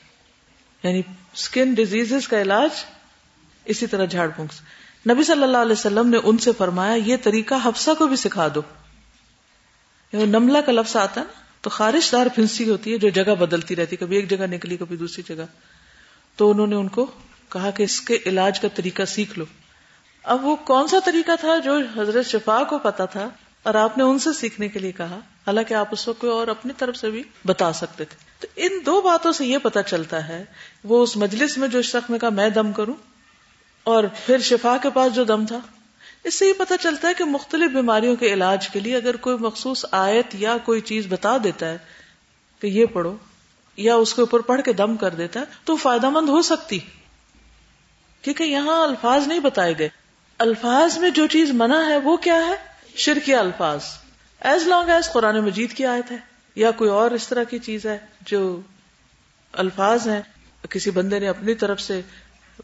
یعنی اسکن ڈیزیز کا علاج اسی طرح جھاڑ پھونک نبی صلی اللہ علیہ وسلم نے ان سے فرمایا، یہ طریقہ حفصہ کو بھی سکھا دو۔ یعنی نملہ کا لفظ آتا ہے نا، تو خارش دار پھنسی ہوتی ہے جو جگہ بدلتی رہتی کبھی ایک جگہ نکلی، کبھی دوسری جگہ۔ تو انہوں نے ان کو کہا کہ اس کے علاج کا طریقہ سیکھ لو۔ اب وہ کون سا طریقہ تھا جو حضرت شفا کو پتا تھا اور آپ نے ان سے سیکھنے کے لیے کہا؟ حالانکہ آپ اس کو اور اپنی طرف سے بھی بتا سکتے تھے۔ تو ان دو باتوں سے یہ پتا چلتا ہے، وہ اس مجلس میں جو شخص نے کہا، میں دم کروں اور پھر شفا کے پاس جو دم تھا، اس سے یہ پتا چلتا ہے کہ مختلف بیماریوں کے علاج کے لیے اگر کوئی مخصوص آیت یا کوئی چیز بتا دیتا ہے کہ یہ پڑھو یا اس کے اوپر پڑھ کے دم کر دیتا ہے، تو فائدہ مند ہو سکتی۔ کیونکہ یہاں الفاظ نہیں بتائے گئے۔ الفاظ میں جو چیز منع ہے وہ کیا ہے؟ شرکیہ الفاظ۔ ایز لانگ ایز قرآن مجید کی آیت ہے یا کوئی اور اس طرح کی چیز ہے جو الفاظ ہیں، کسی بندے نے اپنی طرف سے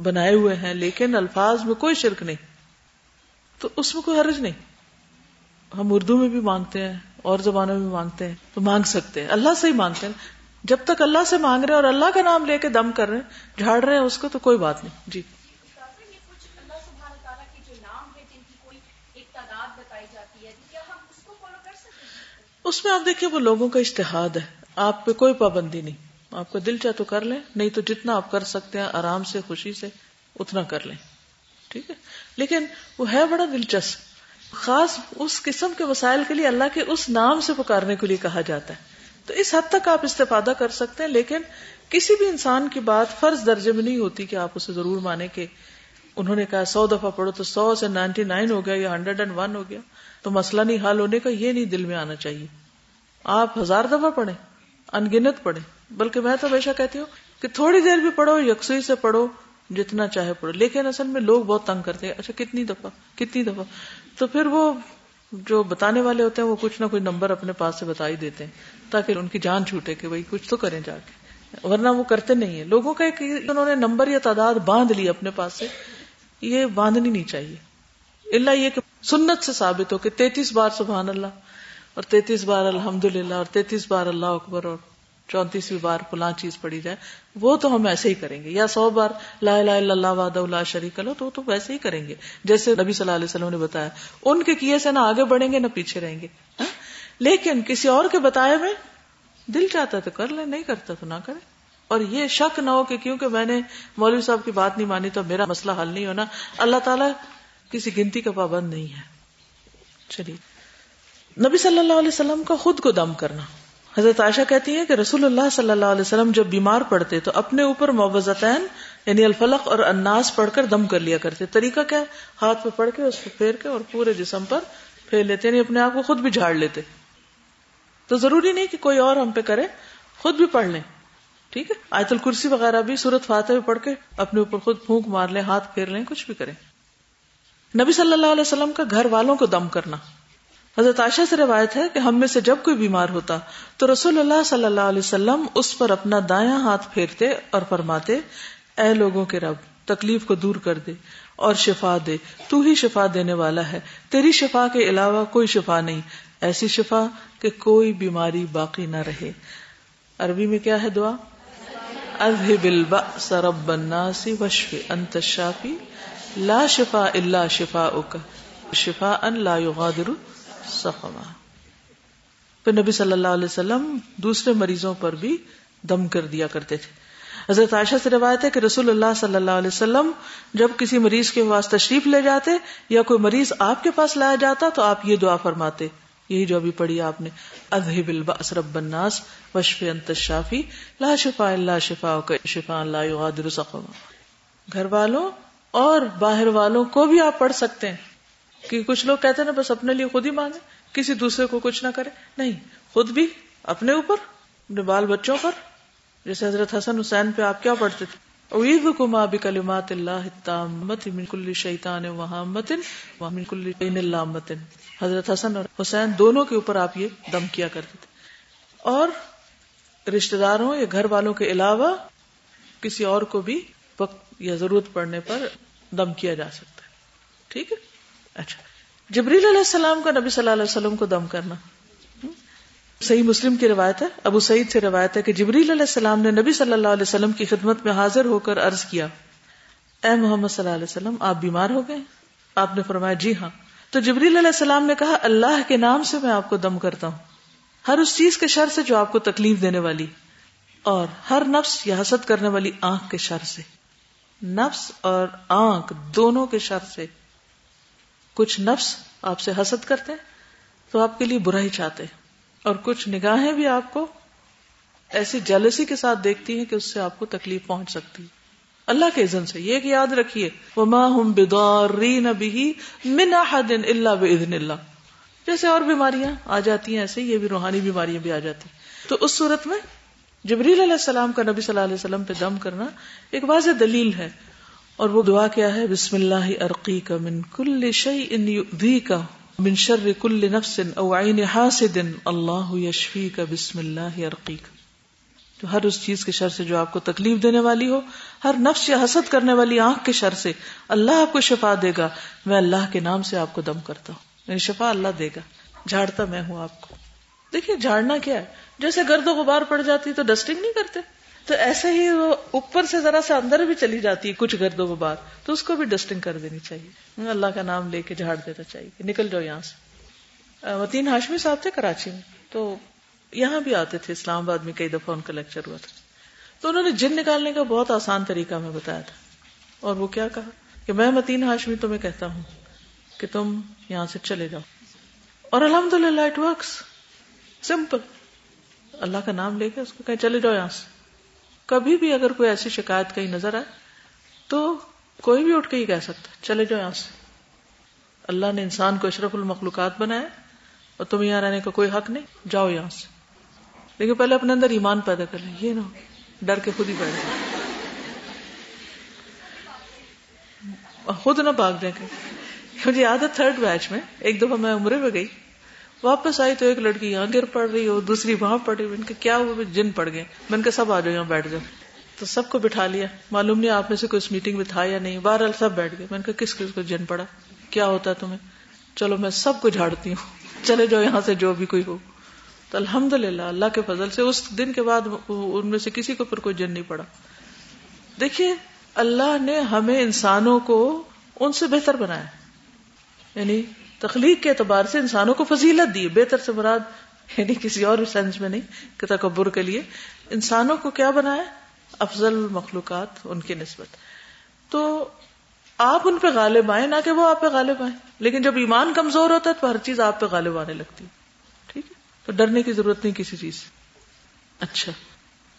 بنائے ہوئے ہیں، لیکن الفاظ میں کوئی شرک نہیں۔ تو اس میں کوئی حرج نہیں۔ ہم اردو میں بھی مانگتے ہیں، اور زبانوں میں مانگتے ہیں، تو مانگ سکتے ہیں۔ اللہ سے ہی مانگتے ہیں۔ جب تک اللہ سے مانگ رہے ہیں اور اللہ کا نام لے کے دم کر رہے ہیں، جھاڑ رہے ہیں اس کو، تو کوئی بات نہیں۔ جی۔ اس میں آپ دیکھیے، وہ لوگوں کا اشتہاد ہے۔ آپ پہ کوئی پابندی نہیں۔ آپ کا دل چاہ تو کر لیں، نہیں تو جتنا آپ کر سکتے ہیں آرام سے، خوشی سے، اتنا کر لیں۔ ٹھیک ہے؟ لیکن وہ ہے بڑا دلچسپ۔ خاص اس قسم کے مسائل کے لیے اللہ کے اس نام سے پکارنے کے لیے کہا جاتا ہے۔ تو اس حد تک آپ استفادہ کر سکتے ہیں، لیکن کسی بھی انسان کی بات فرض درجے میں نہیں ہوتی کہ آپ اسے ضرور مانے کہ انہوں نے کہا سو دفعہ پڑھو تو سو سے نائنٹی نائن ہو گیا یا ہنڈریڈ اینڈ ون ہو گیا۔ تو مسئلہ نہیں حل ہونے کا، یہ نہیں دل میں آنا چاہیے۔ آپ ہزار دفعہ پڑھیں، انگنت پڑھیں۔ بلکہ میں تو ہمیشہ کہتی ہوں کہ تھوڑی دیر بھی پڑھو، یکسوئی سے پڑھو، جتنا چاہے پڑھو۔ لیکن اصل میں لوگ بہت تنگ کرتے ہیں۔ اچھا کتنی دفعہ؟ کتنی دفعہ؟ تو پھر وہ جو بتانے والے ہوتے ہیں، وہ کچھ نہ کوئی نمبر اپنے پاس سے بتا ہی دیتے ہیں تاکہ ان کی جان چھوٹے کہ بھائی کچھ تو کریں جا کے۔ ورنہ وہ کرتے نہیں ہیں۔ لوگوں کا ایک انہوں نے نمبر یا تعداد باندھ لی اپنے پاس سے، یہ باندھنی نہیں چاہیے۔ اللہ یہ کہ سنت سے ثابت ہو کہ تینتیس بار سبحان اللہ اور تینتیس بار الحمد للہ اور تینتیس بار اللہ اکبر اور چونتیسویں بار فلاں چیز پڑی جائے، وہ تو ہم ایسے ہی کریں گے۔ یا سو بار لا الہ الا اللہ واد اللہ شریک لو تو تو ویسے ہی کریں گے۔ جیسے نبی صلی اللہ علیہ وسلم نے بتایا، ان کے کیے سے نہ آگے بڑھیں گے نہ پیچھے رہیں گے۔ ہاں؟ لیکن کسی اور کے بتایا میں دل چاہتا تو کر لیں نہیں کرتا تو نہ کرے۔ اور یہ شک نہ ہو کہ کیونکہ میں نے مولوی صاحب کی بات نہیں مانی تو میرا مسئلہ حل نہیں ہونا۔ اللہ تعالیٰ کسی گنتی کا پابند نہیں ہے۔ چلیے۔ نبی صلی اللہ علیہ وسلم کا خود کو دم کرنا۔ حضرت عائشہ کہتی ہے کہ رسول اللہ صلی اللہ علیہ وسلم جب بیمار پڑتے تو اپنے اوپر معوضتین یعنی الفلق اور اناس پڑھ کر دم کر لیا کرتے۔ طریقہ کیا ہاتھ پہ پڑھ کے، اس کو پھیر کے اور پورے جسم پر پھیر لیتے یعنی اپنے آپ کو خود بھی جھاڑ لیتے۔ تو ضروری نہیں کہ کوئی اور ہم پہ کرے، خود بھی پڑھ لیں۔ ٹھیک ہے؟ آیت الکرسی وغیرہ بھی سورت فاتح پڑھ کے اپنے اوپر خود پھونک مار لیں، ہاتھ پھیر لیں، کچھ بھی کریں۔ نبی صلی اللہ علیہ وسلم کا گھر والوں کو دم کرنا۔ حضرت عائشہ سے روایت ہے کہ ہم میں سے جب کوئی بیمار ہوتا تو رسول اللہ صلی اللہ علیہ وسلم اس پر اپنا دایاں ہاتھ پھیرتے اور فرماتے، اے لوگوں کے رب، تکلیف کو دور کر دے اور شفا دے، تو ہی شفا دینے والا ہے، تیری شفا کے علاوہ کوئی شفا نہیں، ایسی شفا کہ کوئی بیماری باقی نہ رہے۔ عربی میں کیا ہے دعا؟ اذهب البأس رب الناس واشف انت الشافي لا شفا الا شفاؤك شفاء لا يغادر سخما پھر نبی صلی اللہ علیہ وسلم دوسرے مریضوں پر بھی دم کر دیا کرتے تھے۔ حضرت عائشہ سے روایت ہے کہ رسول اللہ صلی اللہ علیہ وسلم جب کسی مریض کے پاس تشریف لے جاتے یا کوئی مریض آپ کے پاس لایا جاتا تو آپ یہ دعا فرماتے۔ یہی جو ابھی پڑھی آپ نے۔ اذهب البأس رب الناس واشف انت الشافی لا شفاء الا شفاءک شفاء لا یغادر سقما۔ گھر والوں اور باہر والوں کو بھی آپ پڑھ سکتے ہیں۔ کہ کچھ لوگ کہتے ہیں نا بس اپنے لیے خود ہی مانگے، کسی دوسرے کو کچھ نہ کرے۔ نہیں، خود بھی اپنے اوپر، اپنے بال بچوں پر۔ جیسے حضرت حسن حسین پہ آپ کیا پڑھتے تھے؟ اوید کما بکلمات اللہ التامت من کل شیطان وہامت ومن کل شیطان اللامت حضرت حسن اور حسین دونوں کے اوپر آپ یہ دم کیا کرتے تھے۔ اور رشتہ داروں یا گھر والوں کے علاوہ کسی اور کو بھی وقت یا ضرورت پڑنے پر دم کیا جا سکتا ہے۔ ٹھیک ہے؟ اچھا۔ جبریل علیہ السلام کا نبی صلی اللہ علیہ وسلم کو دم کرنا۔ صحیح مسلم کی روایت ہے۔ ابو سعید سے روایت ہے کہ جبریل علیہ السلام نے نبی صلی اللہ علیہ وسلم کی خدمت میں حاضر ہو کر عرض کیا، اے محمد صلی اللہ علیہ وسلم، آپ بیمار ہو گئے؟ آپ نے فرمایا جی ہاں۔ تو جبریل علیہ السلام نے کہا، اللہ کے نام سے میں آپ کو دم کرتا ہوں۔ ہر اس چیز کے شر سے جو آپ کو تکلیف دینے والی، اور ہر نفس یا حسد کرنے والی آنکھ کے شر سے۔ نفس اور آنکھ دونوں کے شر سے۔ کچھ نفس آپ سے حسد کرتے تو آپ کے لیے برا ہی چاہتے اور کچھ نگاہیں بھی آپ کو ایسی جلسی کے ساتھ دیکھتی ہیں کہ اس سے آپ کو تکلیف پہنچ سکتی ہے۔ اللہ کے عزن سے یہ کہ یاد رکھیے۔ وما ہم بدارین به من احد الا باذن اللہ جیسے اور بیماریاں آ جاتی ہیں ایسے یہ بھی روحانی بیماریاں بھی آ جاتی تو اس صورت میں جبریل علیہ السلام کا نبی صلی اللہ علیہ وسلم پہ دم کرنا ایک واضح دلیل ہے۔ اور وہ دعا کیا ہے، بسم اللہ ارقی کا من کل شعی کا من شر کل نفس او عین حاسد، اللہ یشفی کا بسم اللہ ارقی کا جو ہر اس چیز کے شر سے جو آپ کو تکلیف دینے والی ہو، ہر نفس یا حسد کرنے والی آنکھ کے شر سے اللہ آپ کو شفا دے گا۔ میں اللہ کے نام سے آپ کو دم کرتا ہوں۔ یعنی شفا اللہ دے گا۔ جھاڑتا میں ہوں آپ کو۔ دیکھیے، جھاڑنا کیا ہے؟ جیسے گرد و غبار پڑ جاتی تو ڈسٹنگ نہیں کرتے۔ تو ایسے ہی وہ اوپر سے ذرا سا اندر بھی چلی جاتی ہے، کچھ گرد و غبار، تو اس کو بھی ڈسٹنگ کر دینی چاہیے۔ اللہ کا نام لے کے جھاڑ دینا چاہیے کہ نکل جاؤ یہاں سے۔ وطین ہاشمی صاحب تھے کراچی میں، تو یہاں بھی آتے تھے، اسلام آباد میں کئی دفعہ ان کا لیکچر ہوا تھا۔ تو انہوں نے جن نکالنے کا بہت آسان طریقہ میں بتایا تھا۔ اور وہ کیا کہا؟ کہ میں متین ہاشمی تمہیں کہتا ہوں کہ تم یہاں سے چلے جاؤ۔ اور الحمد للہ اٹ ورکس سمپل اللہ کا نام لے کے اس کو کہیں چلے جاؤ یہاں سے۔ کبھی بھی اگر کوئی ایسی شکایت کہیں نظر آئے تو کوئی بھی اٹھ کے ہی کہہ سکتا چلے جاؤ یہاں سے۔ اللہ نے انسان کو اشرف المخلوقات بنایا اور تم یہاں رہنے کا کوئی حق نہیں، جاؤ یہاں سے۔ لیکن پہلے اپنے اندر ایمان پیدا کر لیں۔ یہ نہ ڈر کے خود ہی بیٹھ خود نہ بھاگ جائیں مجھے یاد ہے تھرڈ بیچ میں ایک دفعہ میں عمرے میں گئی۔ واپس آئی تو ایک لڑکی یہاں گر پڑ رہی ہو، دوسری وہاں پڑ رہی ان کے کیا وہ جن پڑ گئے۔ میں نے سب آ جاؤ یہاں بیٹھ جاؤ تو سب کو بٹھا لیا۔ معلوم نہیں آپ میں سے کوئی اس میٹنگ میں تھا یا نہیں۔ بہرحال سب بیٹھ گئے۔ میں نے کہا، کس کس کو جن پڑا؟ کیا ہوتا تمہیں؟ چلو میں سب کو جھاڑتی ہوں۔ چلے جاؤ یہاں سے، جو بھی کوئی ہو۔ تو الحمد للہ اللہ کے فضل سے اس دن کے بعد ان میں سے کسی کو پر کوئی جن نہیں پڑا۔ دیکھیے، اللہ نے ہمیں انسانوں کو ان سے بہتر بنایا یعنی تخلیق کے اعتبار سے انسانوں کو فضیلت دی، بہتر سے مراد یعنی کسی اور سینس میں نہیں، کہ تکبر کے لیے۔ انسانوں کو کیا بنایا؟ افضل مخلوقات، ان کی نسبت۔ تو آپ ان پہ غالب آئے نہ کہ وہ آپ پہ غالب آئے لیکن جب ایمان کمزور ہوتا ہے، تو ہر چیز آپ پہ غالب آنے لگتی۔ ٹھیک ہے؟ تو ڈرنے کی ضرورت نہیں کسی چیز سے۔ اچھا۔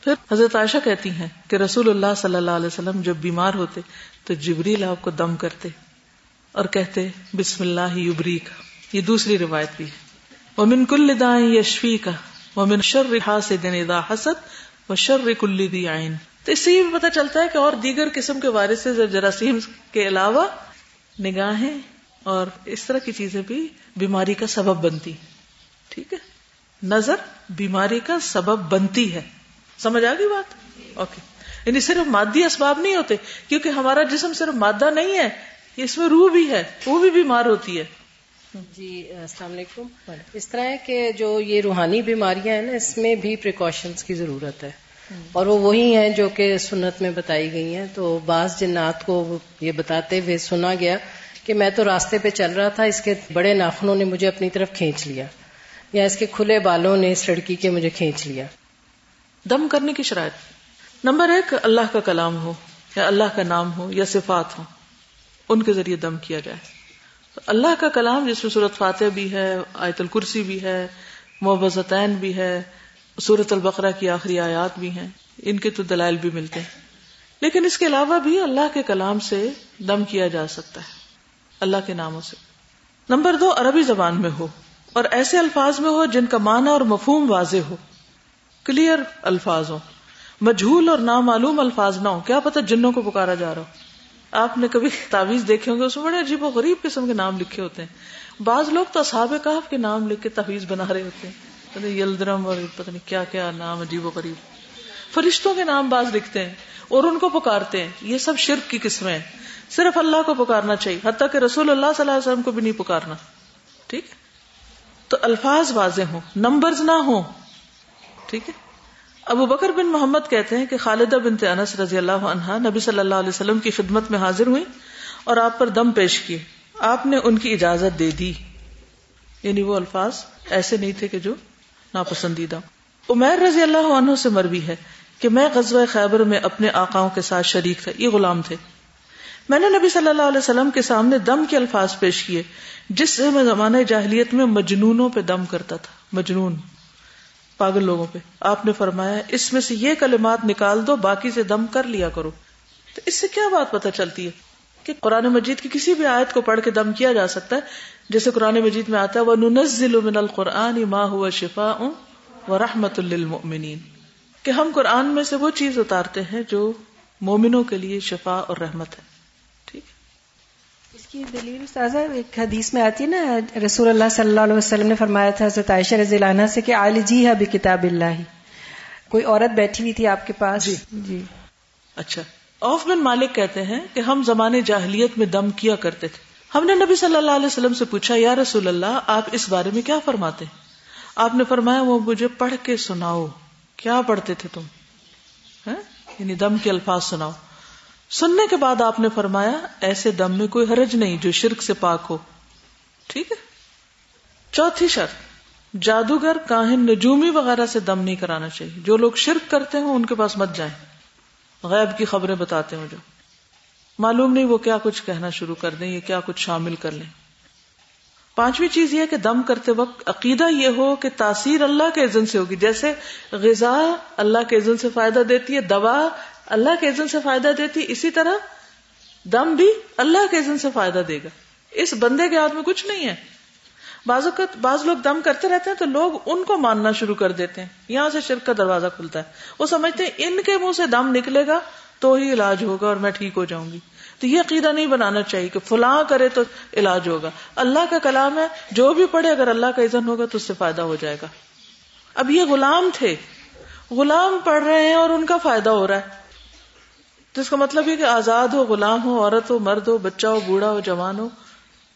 پھر حضرت عائشہ کہتی ہیں کہ رسول اللہ صلی اللہ علیہ وسلم جب بیمار ہوتے، تو جبریل آپ کو دم کرتے۔ اور کہتے بسم اللہ یبری کا یہ دوسری روایت بھی ہے۔ ومن کل دائیں یشفی کا ومن شر حاسد اذا حسد و شر کل دی عین۔ تو اس سے یہ بھی پتہ چلتا ہے کہ اور دیگر قسم کے وائرس جراثیم کے علاوہ نگاہیں اور اس طرح کی چیزیں بھی بیماری کا سبب بنتی۔ ٹھیک ہے؟ نظر بیماری کا سبب بنتی ہے۔ سمجھ آ گئی بات؟ اوکے۔ یعنی صرف مادی اسباب نہیں ہوتے، کیونکہ ہمارا جسم صرف مادہ نہیں ہے اس میں روح بھی ہے وہ بھی بیمار ہوتی ہے۔ جی السلام علیکم۔ اس طرح ہے کہ جو یہ روحانی بیماریاں ہیں نا اس میں بھی پریکاشنز کی ضرورت ہے۔ اور وہ وہی ہیں جو کہ سنت میں بتائی گئی ہیں۔ تو بعض جنات کو یہ بتاتے ہوئے سنا گیا کہ میں تو راستے پہ چل رہا تھا اس کے بڑے ناخنوں نے مجھے اپنی طرف کھینچ لیا۔ یا اس کے کھلے بالوں نے اس لڑکی کے مجھے کھینچ لیا۔ دم کرنے کی شرائط۔ نمبر ایک اللہ کا کلام ہو یا اللہ کا نام ہو یا صفات ہو ان کے ذریعے دم کیا جائے۔ اللہ کا کلام جس میں صورت فاتح بھی ہے، آیت الکرسی بھی ہے محبتین بھی ہے، سورت البقرہ کی آخری آیات بھی ہیں، ان کے تو دلائل بھی ملتے ہیں۔ لیکن اس کے علاوہ بھی اللہ کے کلام سے دم کیا جا سکتا ہے، اللہ کے ناموں سے۔ نمبر دو، عربی زبان میں ہو، اور ایسے الفاظ میں ہو جن کا معنی اور مفہوم واضح ہو۔ کلیئر الفاظ ہو مجھول اور نامعلوم الفاظ نہ ہو کیا پتہ جنوں کو پکارا جا رہا ہو۔ آپ نے کبھی تعویذ دیکھے ہوں گے، اس میں بڑے عجیب و غریب قسم کے نام لکھے ہوتے ہیں۔ بعض لوگ تو اصحاب کہف کے نام لکھ کے تعویذ بنا رہے ہوتے ہیں۔ یلدرم اور پتہ نہیں کیا کیا نام عجیب و غریب۔ فرشتوں کے نام باز لکھتے ہیں اور ان کو پکارتے ہیں۔ یہ سب شرک کی قسمیں ہیں۔ صرف اللہ کو پکارنا چاہیے، حتیٰ کہ رسول اللہ صلی اللہ علیہ وسلم کو بھی نہیں پکارنا۔ ٹھیک؟ تو الفاظ واضح ہوں، نمبرز نہ ہوں۔ ٹھیک ہے؟ ابو بکر بن محمد کہتے ہیں کہ خالدہ بن انس رضی اللہ عنہا نبی صلی اللہ علیہ وسلم کی خدمت میں حاضر ہوئی اور آپ پر دم پیش کیے۔ آپ نے ان کی اجازت دے دی۔ یعنی وہ الفاظ ایسے نہیں تھے کہ جو ناپسندیدہ۔ عمیر رضی اللہ عنہ سے مروی ہے کہ میں غزوہ خیبر میں اپنے آقاؤں کے ساتھ شریک تھا، یہ غلام تھے۔ میں نے نبی صلی اللہ علیہ وسلم کے سامنے دم کے الفاظ پیش کیے، جس سے میں زمانہ جاہلیت میں مجنونوں پہ دم کرتا تھا، مجنون۔ پاگل لوگوں پہ۔ آپ نے فرمایا، اس میں سے یہ کلمات نکال دو، باقی سے دم کر لیا کرو۔ تو اس سے کیا بات پتہ چلتی ہے کہ قرآن مجید کی کسی بھی آیت کو پڑھ کے دم کیا جا سکتا ہے؟ جیسے قرآن مجید میں آتا ہے وہ ننزل من القرآن ما ہوا شفا و رحمت کہ ہم قرآن میں سے وہ چیز اتارتے ہیں جو مومنوں کے لیے شفا اور رحمت ہے۔ کی دلیل سازہ ایک حدیث میں آتی ہے نا رسول اللہ صلی اللہ علیہ وسلم نے فرمایا تھا حضرت عائشہ رضی اللہ عنہ سے کہ آل جی ہے کتاب اللہ۔ کوئی عورت بیٹھی ہوئی تھی آپ کے پاس؟ جی۔ جی۔ اچھا۔ اوف بن مالک کہتے ہیں کہ ہم زمانے جاہلیت میں دم کیا کرتے تھے۔ ہم نے نبی صلی اللہ علیہ وسلم سے پوچھا یا رسول اللہ آپ اس بارے میں کیا فرماتے ہیں؟ آپ نے فرمایا وہ مجھے پڑھ کے سناؤ۔ کیا پڑھتے تھے تم؟ یعنی دم کے الفاظ سناؤ۔ سننے کے بعد آپ نے فرمایا، ایسے دم میں کوئی حرج نہیں جو شرک سے پاک ہو۔ ٹھیک ہے؟ چوتھی شرط، جادوگر کاہن نجومی وغیرہ سے دم نہیں کرانا چاہیے۔ جو لوگ شرک کرتے ہوں، ان کے پاس مت جائیں۔ غیب کی خبریں بتاتے ہوں جو۔ معلوم نہیں وہ کیا کچھ کہنا شروع کر دیں یا کیا کچھ شامل کر لیں۔ پانچویں چیز یہ کہ دم کرتے وقت عقیدہ یہ ہو کہ تاثیر اللہ کے عزن سے ہوگی۔ جیسے غذا اللہ کے عزن سے فائدہ دیتی ہے، دوا اللہ کے عزن سے فائدہ دیتی، اسی طرح دم بھی اللہ کے عزن سے فائدہ دے گا۔ اس بندے کے ہاتھ میں کچھ نہیں ہے۔ بعض اوقات بعض لوگ دم کرتے رہتے ہیں تو لوگ ان کو ماننا شروع کر دیتے ہیں۔ یہاں سے شرک کا دروازہ کھلتا ہے۔ وہ سمجھتے ہیں ان کے منہ سے دم نکلے گا تو ہی علاج ہوگا اور میں ٹھیک ہو جاؤں گی۔ تو یہ عقیدہ نہیں بنانا چاہیے کہ فلاں کرے تو علاج ہوگا۔ اللہ کا کلام ہے، جو بھی پڑھے اگر اللہ کا عزن ہوگا تو اس سے فائدہ ہو جائے گا۔ اب یہ غلام تھے۔ غلام پڑھ رہے ہیں اور ان کا فائدہ ہو رہا ہے۔ تو اس کا مطلب یہ کہ آزاد ہو، غلام ہو، عورت ہو، مرد ہو، بچہ ہو، بوڑھا ہو، جوان ہو،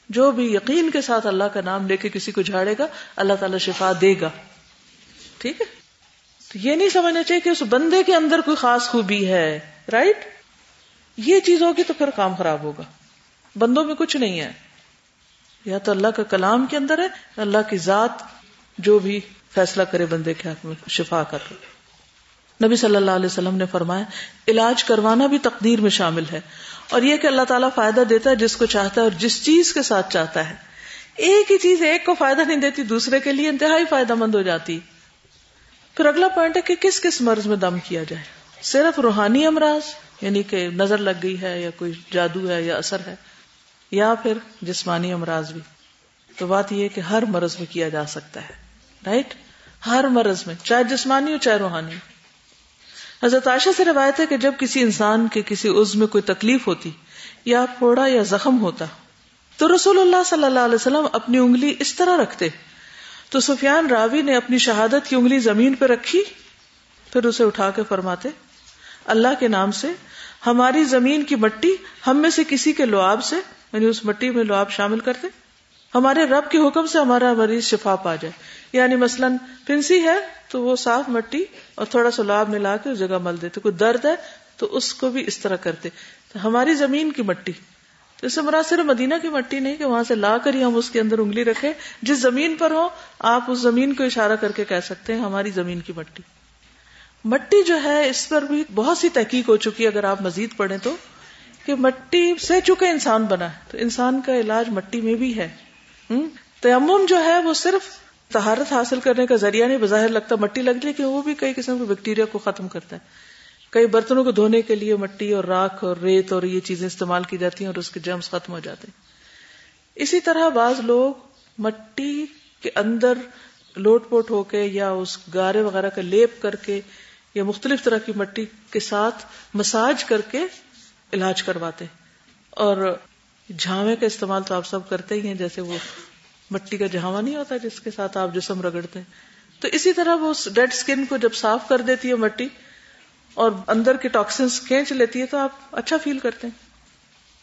جو بھی یقین کے ساتھ اللہ کا نام لے کے کسی کو جھاڑے گا، اللہ تعالی شفا دے گا۔ ٹھیک ہے؟ تو یہ نہیں سمجھنا چاہیے کہ اس بندے کے اندر کوئی خاص خوبی ہے رائٹ یہ چیز ہوگی تو پھر کام خراب ہوگا۔ بندوں میں کچھ نہیں ہے۔ یا تو اللہ کا کلام کے اندر ہے اللہ کی ذات جو بھی فیصلہ کرے بندے کے حق میں، شفا کر۔ نبی صلی اللہ علیہ وسلم نے فرمایا، علاج کروانا بھی تقدیر میں شامل ہے۔ اور یہ کہ اللہ تعالیٰ فائدہ دیتا ہے جس کو چاہتا ہے اور جس چیز کے ساتھ چاہتا ہے۔ ایک ہی چیز ایک کو فائدہ نہیں دیتی، دوسرے کے لیے انتہائی فائدہ مند ہو جاتی۔ پھر اگلا پوائنٹ ہے کہ کس کس مرض میں دم کیا جائے۔ صرف روحانی امراض یعنی کہ نظر لگ گئی ہے یا کوئی جادو ہے یا اثر ہے، یا پھر جسمانی امراض بھی۔ تو بات یہ کہ ہر مرض میں کیا جا سکتا ہے رائٹ ہر مرض میں، چاہے جسمانی ہو، چاہے روحانی۔ حضرت عائشہ سے روایت ہے کہ جب کسی انسان کے کسی عزم میں کوئی تکلیف ہوتی یا پھوڑا یا زخم ہوتا، تو رسول اللہ صلی اللہ علیہ وسلم اپنی انگلی اس طرح رکھتے۔ تو سفیان راوی نے اپنی شہادت کی انگلی زمین پہ رکھی، پھر اسے اٹھا کے فرماتے، اللہ کے نام سے ہماری زمین کی مٹی ہم میں سے کسی کے لواب سے یعنی اس مٹی میں لواب شامل کر دے ہمارے رب کے حکم سے ہمارا مریض شفا پا جائے۔ یعنی مثلاً پنسی ہے تو وہ صاف مٹی اور تھوڑا سا لواب ملا کے اس جگہ مل دیتے۔ کوئی درد ہے تو اس کو بھی اس طرح کرتے۔ تو ہماری زمین کی مٹی۔ تو اس سے مراد صرف مدینہ کی مٹی نہیں کہ وہاں سے لا کر ہی ہم اس کے اندر انگلی رکھے جس زمین پر ہو آپ اس زمین کو اشارہ کر کے کہہ سکتے ہیں ہماری زمین کی مٹی۔ مٹی جو ہے، اس پر بھی بہت سی تحقیق ہو چکی ہے۔ اگر آپ مزید پڑھیں تو کہ مٹی سے چکے انسان بنا ہے، تو انسان کا علاج مٹی میں بھی ہے۔ تیمم جو ہے، وہ صرف تہارت حاصل کرنے کا ذریعہ نہیں، بظاہر لگتا مٹی لگ لیکن وہ بھی کئی قسم کے بیکٹیریا کو ختم کرتا ہے۔ کئی برتنوں کو دھونے کے لیے مٹی اور راکھ اور ریت اور یہ چیزیں استعمال کی جاتی ہیں اور اس کے جرمز ختم ہو جاتے ہیں۔ اسی طرح بعض لوگ مٹی کے اندر لوٹ پوٹ ہو کے یا اس گارے وغیرہ کا لیپ کر کے یا مختلف طرح کی مٹی کے ساتھ مساج کر کے علاج کرواتے اور جھاوے کا استعمال تو آپ سب کرتے ہی ہیں، جیسے وہ مٹی کا جھاوا نہیں ہوتا جس کے ساتھ آپ جسم رگڑتے ہیں۔ تو اسی طرح وہ ڈیڈ اسکن کو جب صاف کر دیتی ہے مٹی اور اندر کے ٹاکسنس کھینچ لیتی ہے تو آپ اچھا فیل کرتے ہیں۔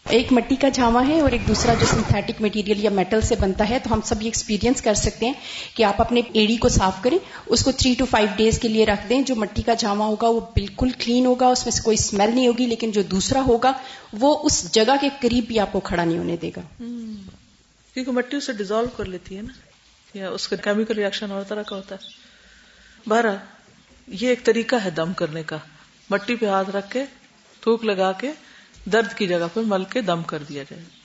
ایک مٹی کا جھاوا ہے اور ایک دوسرا جو سنتھیٹک مٹیریل یا میٹل سے بنتا ہے تو ہم سب یہ ایکسپیرینس کر سکتے ہیں کہ آپ اپنے ایڑی کو صاف کریں اس کو تھری ٹو فائیو ڈیز کے لیے رکھ دیں۔ جو مٹی کا جھاوا ہوگا وہ بالکل کلین ہوگا اس میں سے کوئی اسمیل نہیں ہوگی لیکن جو دوسرا ہوگا وہ اس جگہ کے قریب بھی آپ کو کھڑا نہیں ہونے دے گا۔ کیونکہ مٹی اسے ڈیزالو کر لیتی ہے نا، یا اس کا کیمیکل ریئیکشن اور طرح کا ہوتا ہے۔ بارہ یہ ایک طریقہ ہے دم کرنے کا۔ مٹی پہ ہاتھ رکھ کے، تھوک لگا کے، درد کی جگہ پہ مل کے دم کر دیا جائے۔